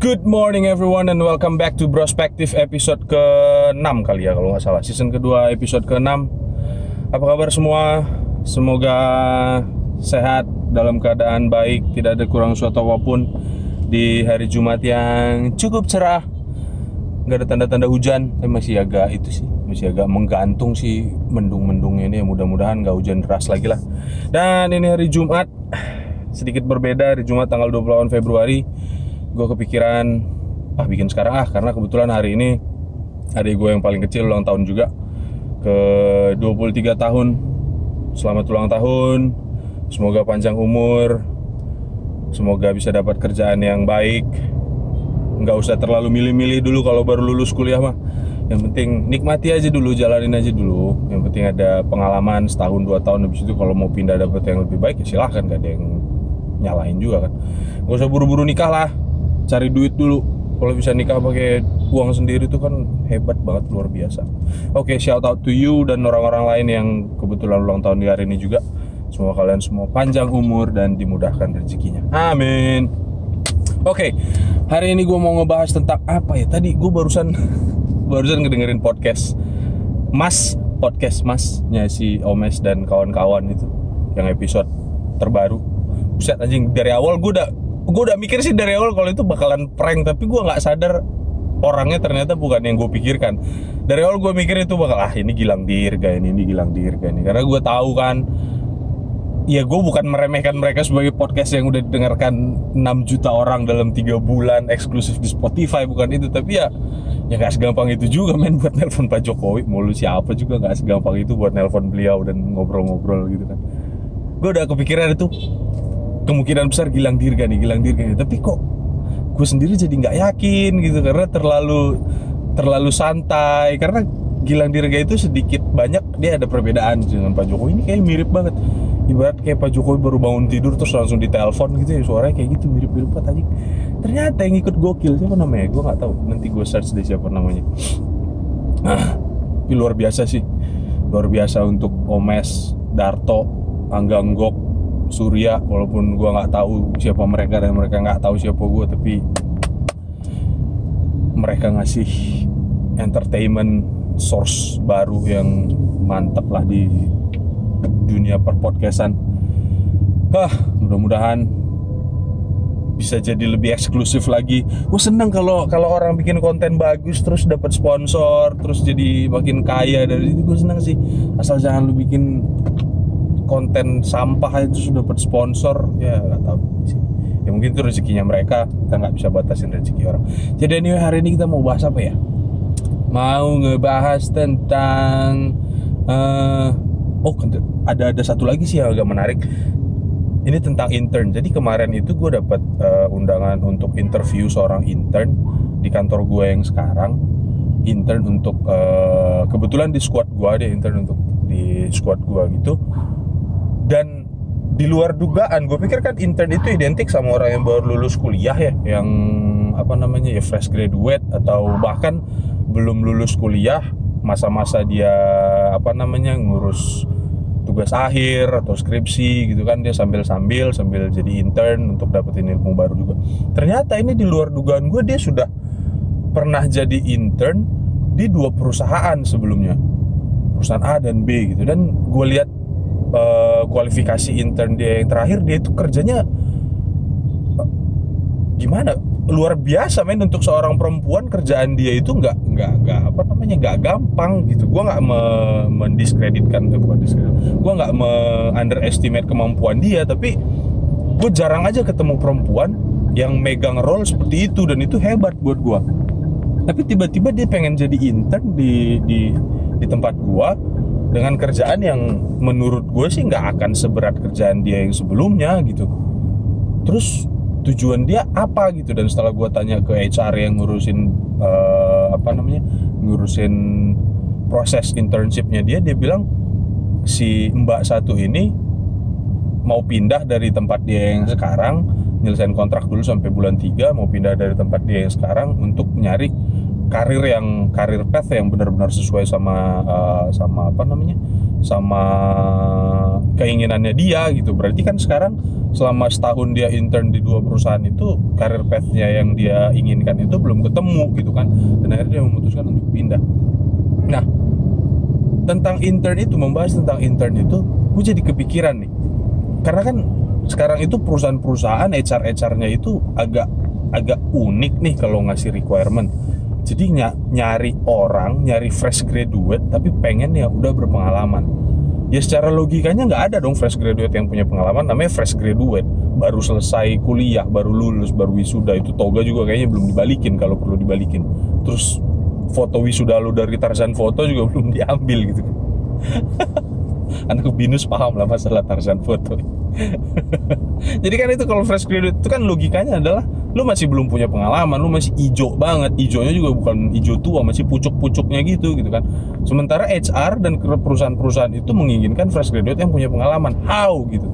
Good morning everyone and welcome back to Prospective episode ke-6 kali ya kalau nggak salah. Season kedua episode ke-6 Apa kabar semua? Semoga sehat dalam keadaan baik Tidak ada kurang suatu apa pun Di hari Jumat yang cukup cerah. Nggak ada tanda-tanda hujan Tapi masih agak itu sih Masih agak menggantung sih mendung-mendungnya ini. Mudah-mudahan nggak hujan deras lagi lah. Dan ini hari Jumat Sedikit berbeda. Hari Jumat tanggal 28 Februari gue kepikiran ah bikin sekarang. Ah karena kebetulan hari ini adik gue yang paling kecil ulang tahun juga ke 23 tahun. Selamat ulang tahun. Semoga panjang umur. Semoga bisa dapat kerjaan yang baik. Nggak usah terlalu milih-milih dulu kalau baru lulus kuliah mah. Yang penting nikmati aja dulu jalanin aja dulu. Yang penting ada pengalaman setahun dua tahun habis itu kalau mau pindah dapat yang lebih baik ya silahkan gak ada yang nyalahin juga kan. Gak usah buru-buru nikah lah cari duit dulu. Kalau bisa nikah pakai uang sendiri itu kan hebat banget luar biasa. Oke shout out to you dan orang-orang lain yang kebetulan ulang tahun di hari ini juga. Semoga kalian semua panjang umur dan dimudahkan rezekinya. Amin. Oke hari ini gue mau ngebahas tentang apa ya? Tadi gue barusan barusan ngedengerin podcast mas podcast masnya si Omes dan kawan-kawan itu yang episode terbaru. Buset anjing dari awal gue udah gue udah mikir sih dari awal kalau itu bakalan prank tapi gue nggak sadar orangnya ternyata bukan yang gue pikirkan. Dari awal gue mikir itu bakal ah ini Gilang Dirga ini ini Gilang Dirga ini. Karena gue tahu kan ya gue bukan meremehkan mereka sebagai podcast yang udah didengarkan 6 juta orang dalam tiga bulan eksklusif di Spotify bukan itu. Tapi ya ya nggak segampang itu juga men buat nelpon Pak Jokowi. Mau lu siapa juga nggak segampang itu buat nelpon beliau dan ngobrol-ngobrol gitu kan. Gue udah kepikiran itu kemungkinan besar Gilang Dirga nih Gilang Dirga nih. Tapi kok gue sendiri jadi nggak yakin gitu karena terlalu terlalu santai. Karena Gilang Dirga itu sedikit banyak dia ada perbedaan dengan Pak Jokowi. Ini kayak mirip banget. Ibarat kayak Pak Jokowi baru bangun tidur terus langsung ditelepon gitu ya suaranya kayak gitu mirip-mirip banget aja ternyata yang ikut gokil siapa namanya? Gue nggak tahu. Nanti gue search deh siapa namanya. Ah, ini luar biasa sih. Luar biasa untuk Omes Darto Angga Nggok Surya walaupun gue nggak tahu siapa mereka dan mereka nggak tahu siapa gue tapi mereka ngasih entertainment source baru yang mantap lah di dunia perpodcastan. Ah mudah-mudahan bisa jadi lebih eksklusif lagi. Gue seneng kalau kalau orang bikin konten bagus terus dapat sponsor terus jadi makin kaya dari itu. Gue seneng sih. Asal jangan lu bikin konten sampah itu sudah dapat sponsor ya nggak tahu sih. Ya mungkin itu rezekinya mereka kita nggak bisa batasin rezeki orang. Jadi anyway hari ini kita mau bahas apa ya? Mau ngebahas tentang uh, oh ada ada satu lagi sih yang agak menarik. Ini tentang intern. Jadi kemarin itu gue dapat uh, undangan untuk interview seorang intern di kantor gue yang sekarang. Intern untuk uh, kebetulan di squad gue ada intern untuk di squad gue gitu dan di luar dugaan gue pikir kan intern itu identik sama orang yang baru lulus kuliah ya yang apa namanya ya fresh graduate atau bahkan belum lulus kuliah masa-masa dia apa namanya ngurus tugas akhir atau skripsi gitu kan dia sambil-sambil sambil jadi intern untuk dapetin ilmu baru juga. Ternyata ini di luar dugaan gue dia sudah pernah jadi intern di dua perusahaan sebelumnya perusahaan A dan B gitu. Dan gue lihat uh, kualifikasi intern dia yang terakhir dia itu kerjanya uh, gimana? Luar biasa men. Untuk seorang perempuan kerjaan dia itu nggak nggak nggak apa namanya nggak gampang gitu. Gue nggak me, mendiskreditkan eh, bukan gue nggak me underestimate kemampuan dia tapi gue jarang aja ketemu perempuan yang megang role seperti itu dan itu hebat buat gue tapi tiba-tiba dia pengen jadi intern di di di tempat gue dengan kerjaan yang menurut gue sih nggak akan seberat kerjaan dia yang sebelumnya gitu. Terus tujuan dia apa gitu? Dan setelah gue tanya ke HR yang ngurusin uh, apa namanya ngurusin proses internshipnya dia dia bilang si mbak satu ini mau pindah dari tempat dia yang sekarang nyelesain kontrak dulu sampai bulan 3 mau pindah dari tempat dia yang sekarang untuk nyari karir yang karir path yang benar-benar sesuai sama uh, sama apa namanya sama keinginannya dia gitu. Berarti kan sekarang selama setahun dia intern di dua perusahaan itu karir path-nya yang dia inginkan itu belum ketemu gitu kan. Dan akhirnya dia memutuskan untuk pindah. Nah tentang intern itu membahas tentang intern itu gue jadi kepikiran nih. Karena kan sekarang itu perusahaan-perusahaan HR HR-nya itu agak agak unik nih kalau ngasih requirement jadi ny nyari orang nyari fresh graduate tapi pengen ya udah berpengalaman. Ya secara logikanya nggak ada dong fresh graduate yang punya pengalaman namanya fresh graduate. Baru selesai kuliah baru lulus baru wisuda itu toga juga kayaknya belum dibalikin kalau perlu dibalikin. Terus foto wisuda lu dari Tarzan foto juga belum diambil gitu. Anak binus paham lah masalah Tarzan foto jadi kan itu kalau fresh graduate itu kan logikanya adalah lu masih belum punya pengalaman, lu masih ijo banget, ijonya juga bukan ijo tua, masih pucuk-pucuknya gitu gitu kan. Sementara HR dan perusahaan-perusahaan itu menginginkan fresh graduate yang punya pengalaman. How gitu.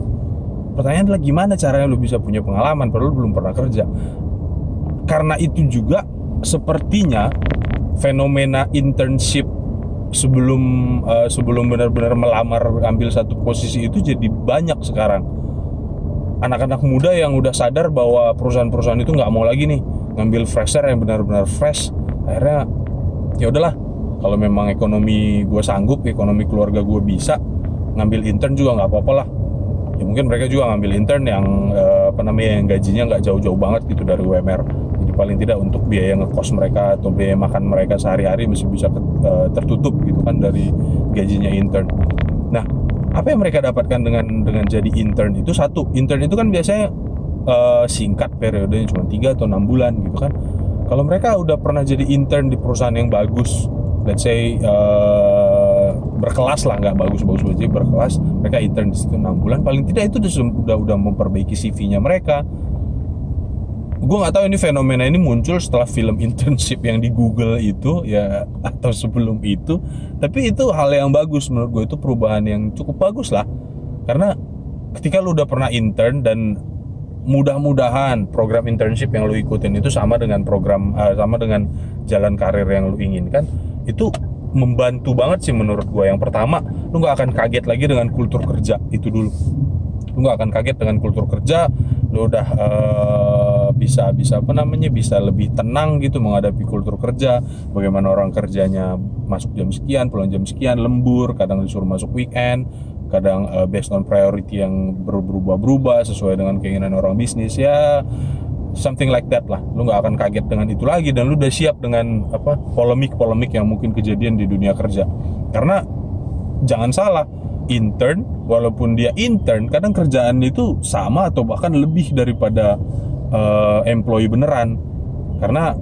Pertanyaan adalah gimana caranya lu bisa punya pengalaman padahal lu belum pernah kerja. Karena itu juga sepertinya fenomena internship sebelum uh, sebelum benar-benar melamar ambil satu posisi itu jadi banyak sekarang. Anak-anak muda yang udah sadar bahwa perusahaan-perusahaan itu nggak mau lagi nih ngambil fresher yang benar-benar fresh akhirnya ya udahlah kalau memang ekonomi gue sanggup ekonomi keluarga gue bisa ngambil intern juga nggak apa-apa lah. Ya mungkin mereka juga ngambil intern yang eh, apa namanya yang gajinya nggak jauh-jauh banget gitu dari UMR jadi paling tidak untuk biaya ngekos mereka atau biaya makan mereka sehari-hari masih bisa eh, tertutup gitu kan dari gajinya intern. Nah apa yang mereka dapatkan dengan dengan jadi intern itu? Satu intern itu kan biasanya uh, singkat periodenya cuma tiga atau enam bulan gitu kan. Kalau mereka udah pernah jadi intern di perusahaan yang bagus let's say uh, berkelas lah nggak bagus-bagus aja berkelas mereka intern di situ enam bulan paling tidak itu udah udah memperbaiki CV-nya mereka gue nggak tahu ini fenomena ini muncul setelah film internship yang di Google itu ya atau sebelum itu. Tapi itu hal yang bagus menurut gue itu perubahan yang cukup bagus lah. Karena ketika lu udah pernah intern dan mudah-mudahan program internship yang lu ikutin itu sama dengan program uh, sama dengan jalan karir yang lu inginkan itu membantu banget sih menurut gue yang pertama lu nggak akan kaget lagi dengan kultur kerja itu dulu. Lu nggak akan kaget dengan kultur kerja. Lu udah uh, bisa bisa apa namanya bisa lebih tenang gitu menghadapi kultur kerja. Bagaimana orang kerjanya masuk jam sekian pulang jam sekian lembur kadang disuruh masuk weekend kadang uh, based on priority yang berubah-berubah sesuai dengan keinginan orang bisnis ya something like that lah. Lu nggak akan kaget dengan itu lagi dan lu udah siap dengan apa polemik-polemik yang mungkin kejadian di dunia kerja. Karena jangan salah intern walaupun dia intern kadang kerjaan itu sama atau bahkan lebih daripada uh, employee beneran. Karena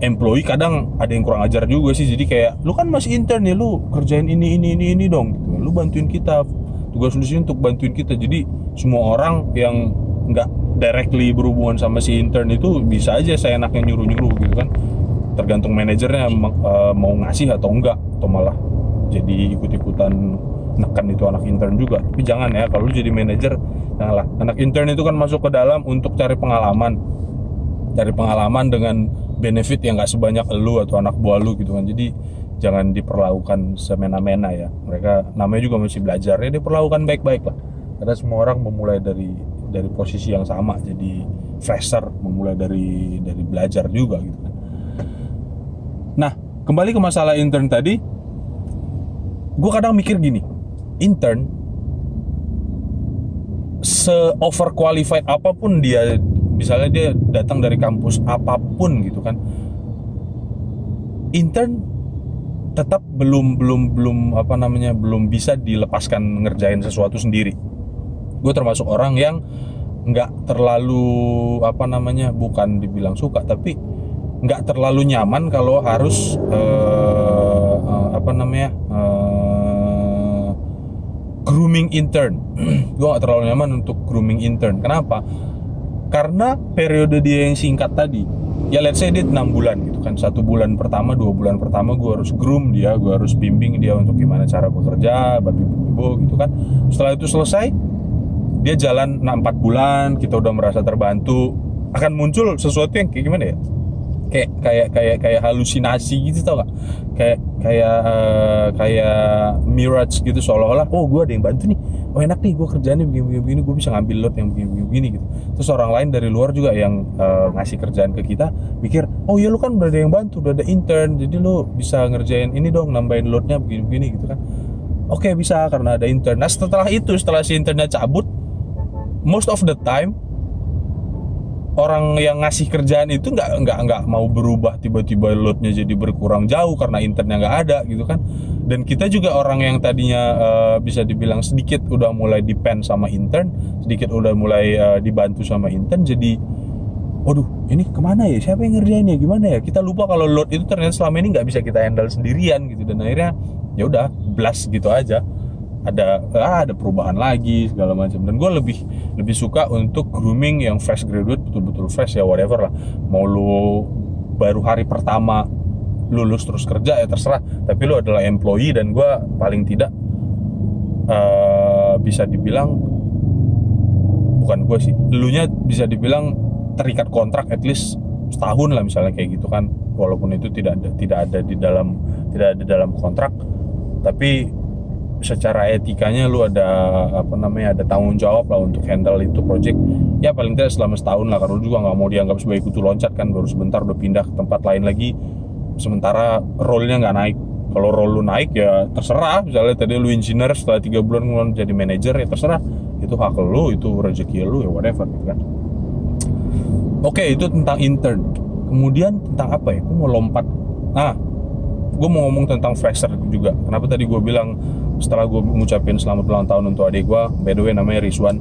employee kadang ada yang kurang ajar juga sih. Jadi kayak lu kan masih intern ya lu kerjain ini ini ini ini dong. Gitu. lu bantuin kita tugas lu sini untuk bantuin kita. Jadi semua orang yang nggak directly berhubungan sama si intern itu bisa aja saya enaknya nyuruh nyuruh gitu kan. Tergantung manajernya uh, mau ngasih atau enggak atau malah jadi ikut ikutan nekan itu anak intern juga. Tapi jangan ya kalau jadi manajer janganlah anak intern itu kan masuk ke dalam untuk cari pengalaman. Cari pengalaman dengan benefit yang gak sebanyak lu atau anak buah lu gitu kan. Jadi jangan diperlakukan semena-mena ya. Mereka namanya juga masih belajar ya diperlakukan baik-baik lah. Karena semua orang memulai dari dari posisi yang sama. Jadi fresher memulai dari dari belajar juga gitu kan. Nah kembali ke masalah intern tadi gue kadang mikir gini intern se overqualified apa pun dia misalnya dia datang dari kampus apa pun gitu kan intern tetap belum belum belum apa namanya belum bisa dilepaskan ngerjain sesuatu sendiri. Gue termasuk orang yang nggak terlalu apa namanya bukan dibilang suka tapi nggak terlalu nyaman kalau harus uh, uh, apa namanya uh, grooming intern. Gue gak terlalu nyaman untuk grooming intern. Kenapa? Karena periode dia yang singkat tadi ya let's say dia 6 bulan gitu kan. Satu bulan pertama dua bulan pertama gue harus groom dia gue harus bimbing dia untuk gimana cara bekerja babi bu gitu kan. Setelah itu selesai dia jalan 4 bulan kita udah merasa terbantu. Akan muncul sesuatu yang kayak gimana ya? Kayak kayak kayak kayak halusinasi gitu tau gak kayak kayak eh, kayak mirage gitu seolah-olah oh gue ada yang bantu nih. Oh enak nih gue kerjaannya begini begini, begini gue bisa ngambil load yang begini begini, begini gitu. Terus orang lain dari luar juga yang eh, ngasih kerjaan ke kita mikir oh iya lu kan udah ada yang bantu udah ada intern jadi lu bisa ngerjain ini dong nambahin loadnya begini begini gitu kan. Oke bisa karena ada intern. Nah setelah itu setelah si internnya cabut most of the time orang yang ngasih kerjaan itu nggak nggak nggak mau berubah tiba-tiba loadnya jadi berkurang jauh karena internnya nggak ada gitu kan. Dan kita juga orang yang tadinya eh, bisa dibilang sedikit udah mulai depend sama intern sedikit udah mulai eh, dibantu sama intern jadi waduh ini ke mana ya? Siapa yang ngerjain ya? Gimana ya? Kita lupa kalau load itu ternyata selama ini nggak bisa kita handle sendirian gitu. Dan akhirnya ya udah blast gitu aja ada ah, ada perubahan lagi segala macam. Dan gue lebih lebih suka untuk grooming yang fresh graduate betul-betul fresh ya whatever lah. Mau lu baru hari pertama lulus terus kerja ya terserah. Tapi lu adalah employee dan gue paling tidak eh, bisa dibilang bukan gue sih lu nya bisa dibilang terikat kontrak at least setahun lah misalnya kayak gitu kan. Walaupun itu tidak ada tidak ada di dalam tidak ada dalam kontrak. Tapi secara etikanya lu ada apa namanya ada tanggung jawab lah untuk handle itu project. Ya paling tidak selama setahun lah karena lu juga nggak mau dianggap sebagai kutu loncat kan baru sebentar udah pindah ke tempat lain lagi. Sementara role-nya nggak naik. Kalau role lu naik ya terserah. Misalnya tadi lu engineer setelah tiga bulan kemudian jadi manager ya terserah. Itu hak lu itu rezeki lu ya whatever gitu kan. Oke itu tentang intern. Kemudian tentang apa ya? Aku mau lompat. Ah gue mau ngomong tentang fresher juga. Kenapa tadi gue bilang setelah gue ngucapin selamat ulang tahun untuk adik gue by the way namanya Rizwan.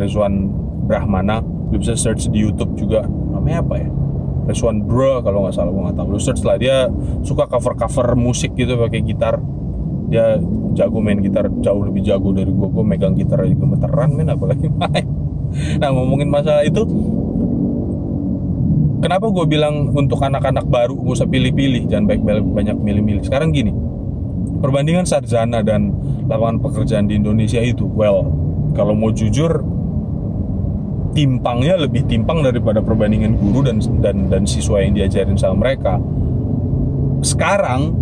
Rizwan Brahmana lu bisa search di YouTube juga. Namanya apa ya? Rizwan Bro kalau nggak salah gue nggak tahu. Lu search lah. Dia suka cover cover musik gitu pakai gitar. Dia jago main gitar jauh lebih jago dari gue gue megang gitar aja gemeteran men. Apalagi main. Nah ngomongin masalah itu kenapa gue bilang untuk anak-anak baru gak usah pilih-pilih? Jangan baik banyak milih-milih. Sekarang gini perbandingan sarjana dan lapangan pekerjaan di Indonesia itu well kalau mau jujur timpangnya lebih timpang daripada perbandingan guru dan dan dan siswa yang diajarin sama mereka. Sekarang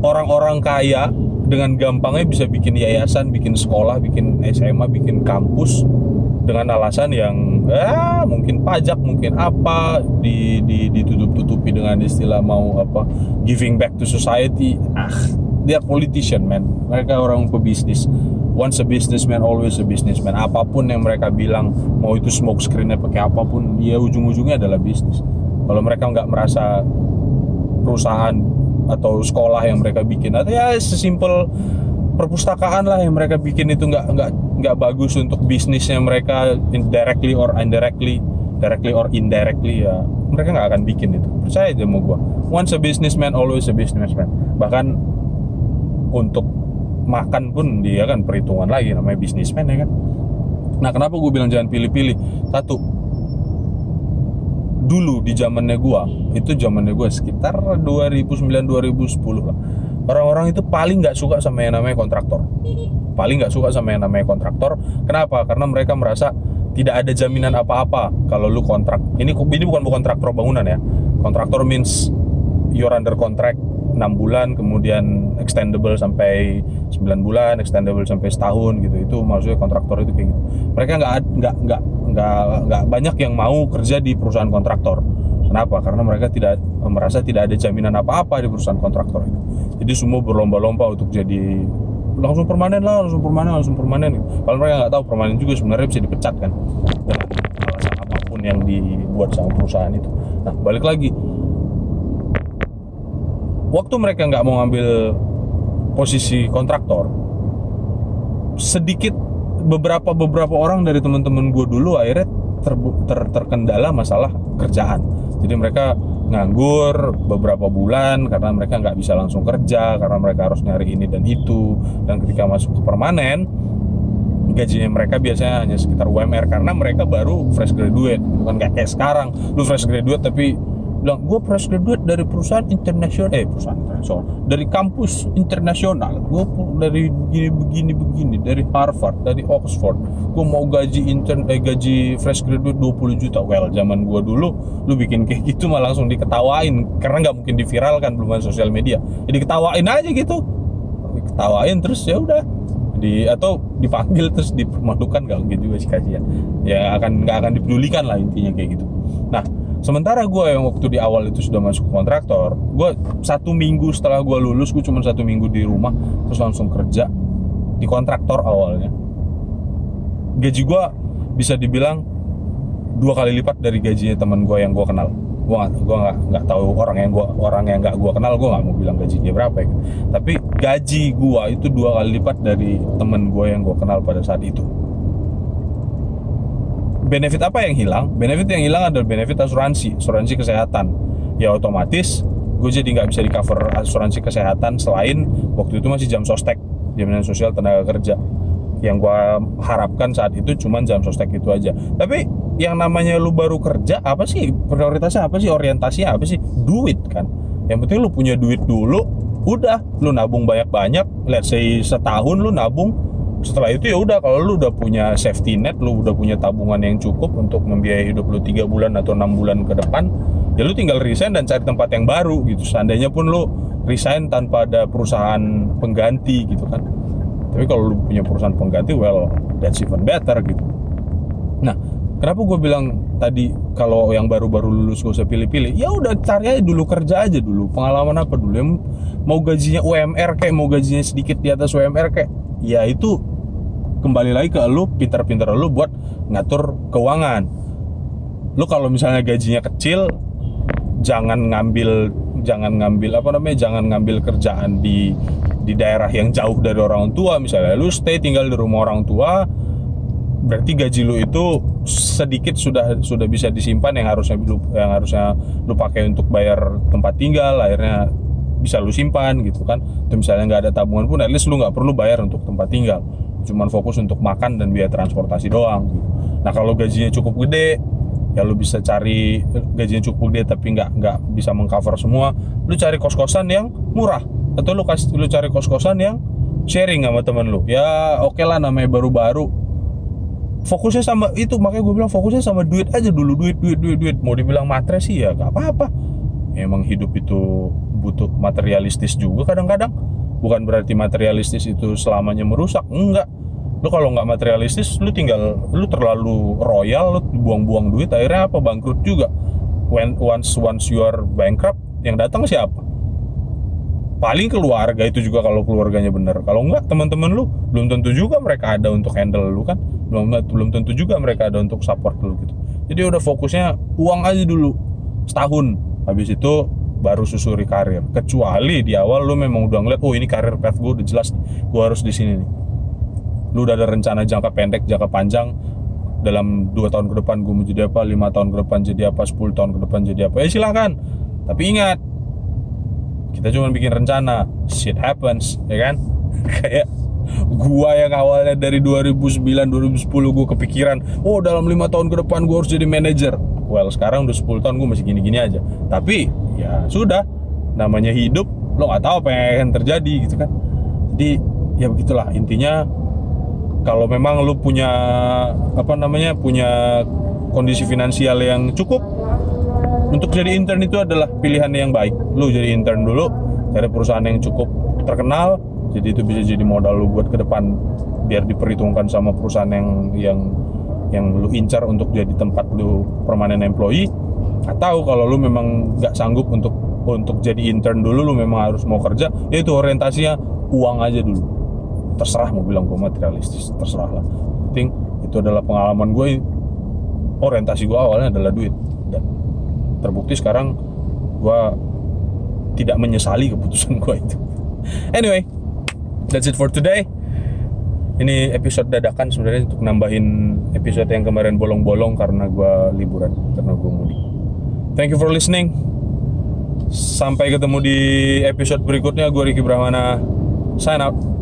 orang-orang kaya dengan gampangnya bisa bikin yayasan, bikin sekolah, bikin SMA, bikin kampus dengan alasan yang ah mungkin pajak mungkin apa di, di ditutup-tutupi dengan istilah mau apa giving back to society. Ah dia politician man. Mereka orang pebisnis. Once a businessman always a businessman. Apa pun yang mereka bilang mau itu smoke screennya pakai apa pun dia ujung-ujungnya adalah bisnis. Kalau mereka nggak merasa perusahaan atau sekolah yang mereka bikin atau ya sesimpel perpustakaan lah yang mereka bikin itu nggak nggak nggak bagus untuk bisnisnya mereka indirectly or indirectly directly or indirectly ya mereka nggak akan bikin itu. Percaya aja sama gue once a businessman always a businessman. Bahkan untuk makan pun dia kan perhitungan lagi namanya businessman ya kan? Nah kenapa gue bilang jangan pilih-pilih? Satu dulu di zamannya gue itu zamannya gue sekitar 2009 2010 lah. Orang-orang itu paling nggak suka sama yang namanya kontraktor paling nggak suka sama yang namanya kontraktor. Kenapa? Karena mereka merasa tidak ada jaminan apa-apa kalau lu kontrak. Ini ini bukan kontraktor bangunan ya. Kontraktor means you're under contract 6 bulan kemudian extendable sampai 9 bulan extendable sampai setahun gitu. Itu maksudnya kontraktor itu kayak gitu. Mereka nggak nggak nggak nggak banyak yang mau kerja di perusahaan kontraktor. Kenapa? Karena mereka tidak merasa tidak ada jaminan apa-apa di perusahaan kontraktor itu. Jadi semua berlomba-lomba untuk jadi langsung permanen lah, langsung permanen, langsung permanen. Kalau mereka nggak tahu permanen juga sebenarnya bisa dipecat kan dengan alasan apa pun yang dibuat sama perusahaan itu. Nah balik lagi, waktu mereka nggak mau ngambil posisi kontraktor, sedikit beberapa beberapa orang dari teman-teman gue dulu akhirnya ter, ter, terkendala masalah kerjaan jadi mereka nganggur beberapa bulan karena mereka nggak bisa langsung kerja karena mereka harus nyari ini dan itu. Dan ketika masuk ke permanen gajinya mereka biasanya hanya sekitar UMR karena mereka baru fresh graduate. Gitu kan kayak sekarang. Lu fresh graduate tapi bilang gue fresh graduate dari perusahaan internasional eh perusahaan internasional dari kampus internasional. Gue dari begini begini begini. Dari Harvard dari Oxford. Gue mau gaji intern eh gaji fresh graduate 20 juta. Well zaman gue dulu lu bikin kayak gitu malah langsung diketawain. Karena nggak mungkin diviralkan belum ada sosial media. Jadi ketawain aja gitu. Ketawain terus ya udah. Di atau dipanggil terus dipermalukan gak mungkin juga sih kasihan ya akan nggak akan dipedulikan lah intinya kayak gitu. Nah sementara gue yang waktu di awal itu sudah masuk kontraktor gue satu minggu setelah gue lulus gue cuma satu minggu di rumah terus langsung kerja di kontraktor awalnya. Gaji gue bisa dibilang dua kali lipat dari gajinya teman gue yang gue kenal. Gue gak, gue nggak nggak tahu orang yang gue orang yang nggak gue kenal gue nggak mau bilang gajinya berapa ya. Tapi gaji gue itu dua kali lipat dari temen gue yang gue kenal pada saat itu benefit apa yang hilang? Benefit yang hilang adalah benefit asuransi, asuransi kesehatan. Ya otomatis gue jadi nggak bisa di cover asuransi kesehatan selain waktu itu masih jam sostek, jaminan sosial tenaga kerja. Yang gue harapkan saat itu cuma jam sostek itu aja. Tapi yang namanya lu baru kerja apa sih prioritasnya apa sih orientasinya apa sih duit kan? Yang penting lu punya duit dulu, udah lu nabung banyak-banyak, let's say setahun lu nabung setelah itu ya udah kalau lu udah punya safety net lu udah punya tabungan yang cukup untuk membiayai hidup lu tiga bulan atau enam bulan ke depan ya lu tinggal resign dan cari tempat yang baru gitu. Seandainya pun lu resign tanpa ada perusahaan pengganti gitu kan. Tapi kalau lu punya perusahaan pengganti well that's even better gitu. Nah kenapa gue bilang tadi kalau yang baru-baru lulus gak usah pilih-pilih? Ya udah cari aja dulu kerja aja dulu. Pengalaman apa dulu? Yang mau gajinya UMR kayak mau gajinya sedikit di atas UMR kayak ya itu kembali lagi ke lu pintar-pintar lu buat ngatur keuangan. Lu kalau misalnya gajinya kecil jangan ngambil jangan ngambil apa namanya jangan ngambil kerjaan di di daerah yang jauh dari orang tua. Misalnya lu stay tinggal di rumah orang tua berarti gaji lu itu sedikit sudah sudah bisa disimpan yang harusnya lu yang harusnya lu pakai untuk bayar tempat tinggal akhirnya bisa lu simpan gitu kan. Atau misalnya nggak ada tabungan pun at least lu nggak perlu bayar untuk tempat tinggal cuman fokus untuk makan dan biaya transportasi doang. Nah kalau gajinya cukup gede ya lu bisa cari gajinya cukup gede tapi nggak nggak bisa mengcover semua lu cari kos kosan yang murah. Atau lu kasih lu cari kos kosan yang sharing sama temen lu. Ya oke okay lah namanya baru-baru. Fokusnya sama itu makanya gue bilang fokusnya sama duit aja dulu duit duit duit duit. Mau dibilang matre sih ya gak apa-apa. Emang hidup itu butuh materialistis juga kadang-kadang bukan berarti materialistis itu selamanya merusak. Enggak. Lu kalau nggak materialistis lu tinggal lu terlalu royal lu buang-buang duit akhirnya apa? Bangkrut juga. When once once you are bankrupt yang datang siapa? Paling keluarga itu juga kalau keluarganya bener kalau enggak teman-teman lu belum tentu juga mereka ada untuk handle lu kan? Belum belum tentu juga mereka ada untuk support lu gitu. Jadi udah fokusnya uang aja dulu. Setahun. Habis itu baru susuri karir. Kecuali di awal lu memang udah ngeliat oh ini karir path gue udah jelas gue harus di sini nih. Lu udah ada rencana jangka pendek jangka panjang dalam dua tahun ke depan gue mau jadi apa lima tahun ke depan jadi apa 10 tahun ke depan jadi apa ya silahkan tapi ingat kita cuma bikin rencana. Shit happens ya kan? Kayak gua yang awalnya dari 2009 2010 gue kepikiran oh dalam lima tahun ke depan gue harus jadi manajer well sekarang udah 10 tahun gue masih gini-gini aja. Tapi ya sudah namanya hidup lo nggak tahu apa yang akan terjadi gitu kan. Jadi ya begitulah. Intinya kalau memang lo punya apa namanya punya kondisi finansial yang cukup untuk jadi intern itu adalah pilihan yang baik. Lo jadi intern dulu cari perusahaan yang cukup terkenal jadi itu bisa jadi modal lu buat ke depan biar diperhitungkan sama perusahaan yang yang yang lu incar untuk jadi tempat lu permanen employee atau kalau lu memang nggak sanggup untuk untuk jadi intern dulu lu memang harus mau kerja ya itu orientasinya uang aja dulu. Terserah mau bilang gue materialistis terserah lah. Penting itu adalah pengalaman gue orientasi gue awalnya adalah duit. Dan terbukti sekarang gue tidak menyesali keputusan gue itu. Anyway that's it for today ini episode dadakan sebenarnya untuk nambahin episode yang kemarin bolong-bolong karena gue liburan karena gue mudik. Thank you for listening. Sampai ketemu di episode berikutnya. Gue Ricky Brahmana. Sign out